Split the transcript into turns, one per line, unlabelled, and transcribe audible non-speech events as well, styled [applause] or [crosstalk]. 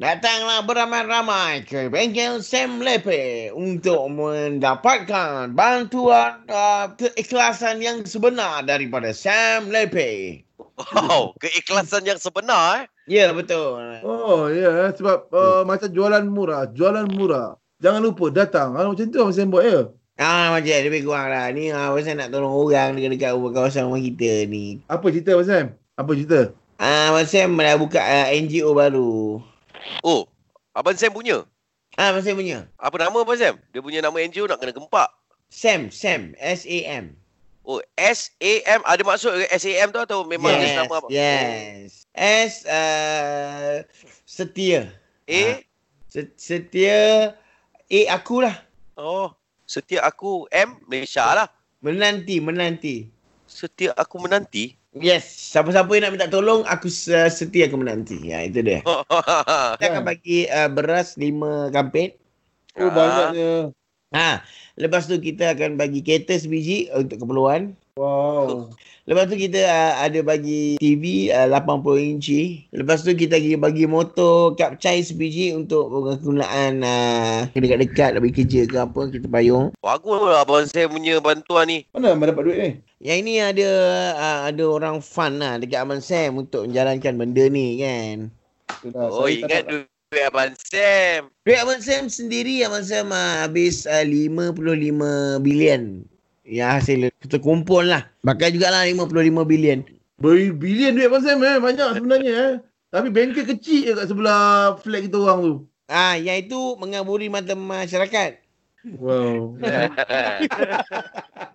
Datanglah beramai-ramai ke bengkel Sam Lepe untuk mendapatkan bantuan uh, keikhlasan yang sebenar daripada Sam Lepe.
Wow, keikhlasan yang sebenar eh.
Ya, betul.
Oh ya, yeah. sebab uh, macam jualan murah, jualan murah. Jangan lupa datang. Ah, macam tu Abang Sam buat ya.
Ah, macam lebih kurang lah. Ni ah, Sam nak tolong orang dekat-dekat kawasan rumah kita ni.
Apa cerita Abang Sam? Apa cerita?
Ah, Abang Sam dah buka uh, NGO baru.
Oh, Abang Sam punya.
Ah, Abang Sam punya.
Apa nama Abang Sam? Dia punya nama NGO nak kena gempak.
Sam, Sam, S-A-M.
Oh, S-A-M. Ada maksud ke S-A-M tu atau memang
yes,
dia nama apa?
Yes. S, uh, setia.
A?
Se- setia, A akulah.
Oh, setiap aku M, Malaysia lah.
Menanti, menanti.
Setiap aku menanti.
Yes, siapa-siapa yang nak minta tolong, aku se- setia aku menanti. Ya, itu dia. [laughs] Kita akan bagi uh, beras lima kampit.
Oh,
Ah.
banyaknya.
Ha, lepas tu kita akan bagi kereta sebiji untuk keperluan.
Wow.
Lepas tu kita uh, ada bagi TV uh, 80 inci. Lepas tu kita lagi bagi motor kapcai sebiji untuk penggunaan uh, dekat-dekat nak pergi kerja ke apa kita payung.
Bagus lah Abang Sam punya bantuan ni.
Mana Abang dapat duit ni?
Yang ini ada uh, ada orang fun lah dekat Abang Sam untuk menjalankan benda ni kan.
Itulah,
Oh,
saya tak
ingat
nak-
duit Abang Sam.
Duit Abang Sam sendiri Abang Sam uh, habis uh, 55 bilion. Ya hasil kita kumpul lah. Pakai jugalah 55 bilion.
Berbilion duit Abang Sam eh. Banyak sebenarnya eh. Tapi bengkel kecil je kat sebelah flat kita orang tu.
Ah, yang itu mengaburi mata masyarakat.
Wow. [laughs]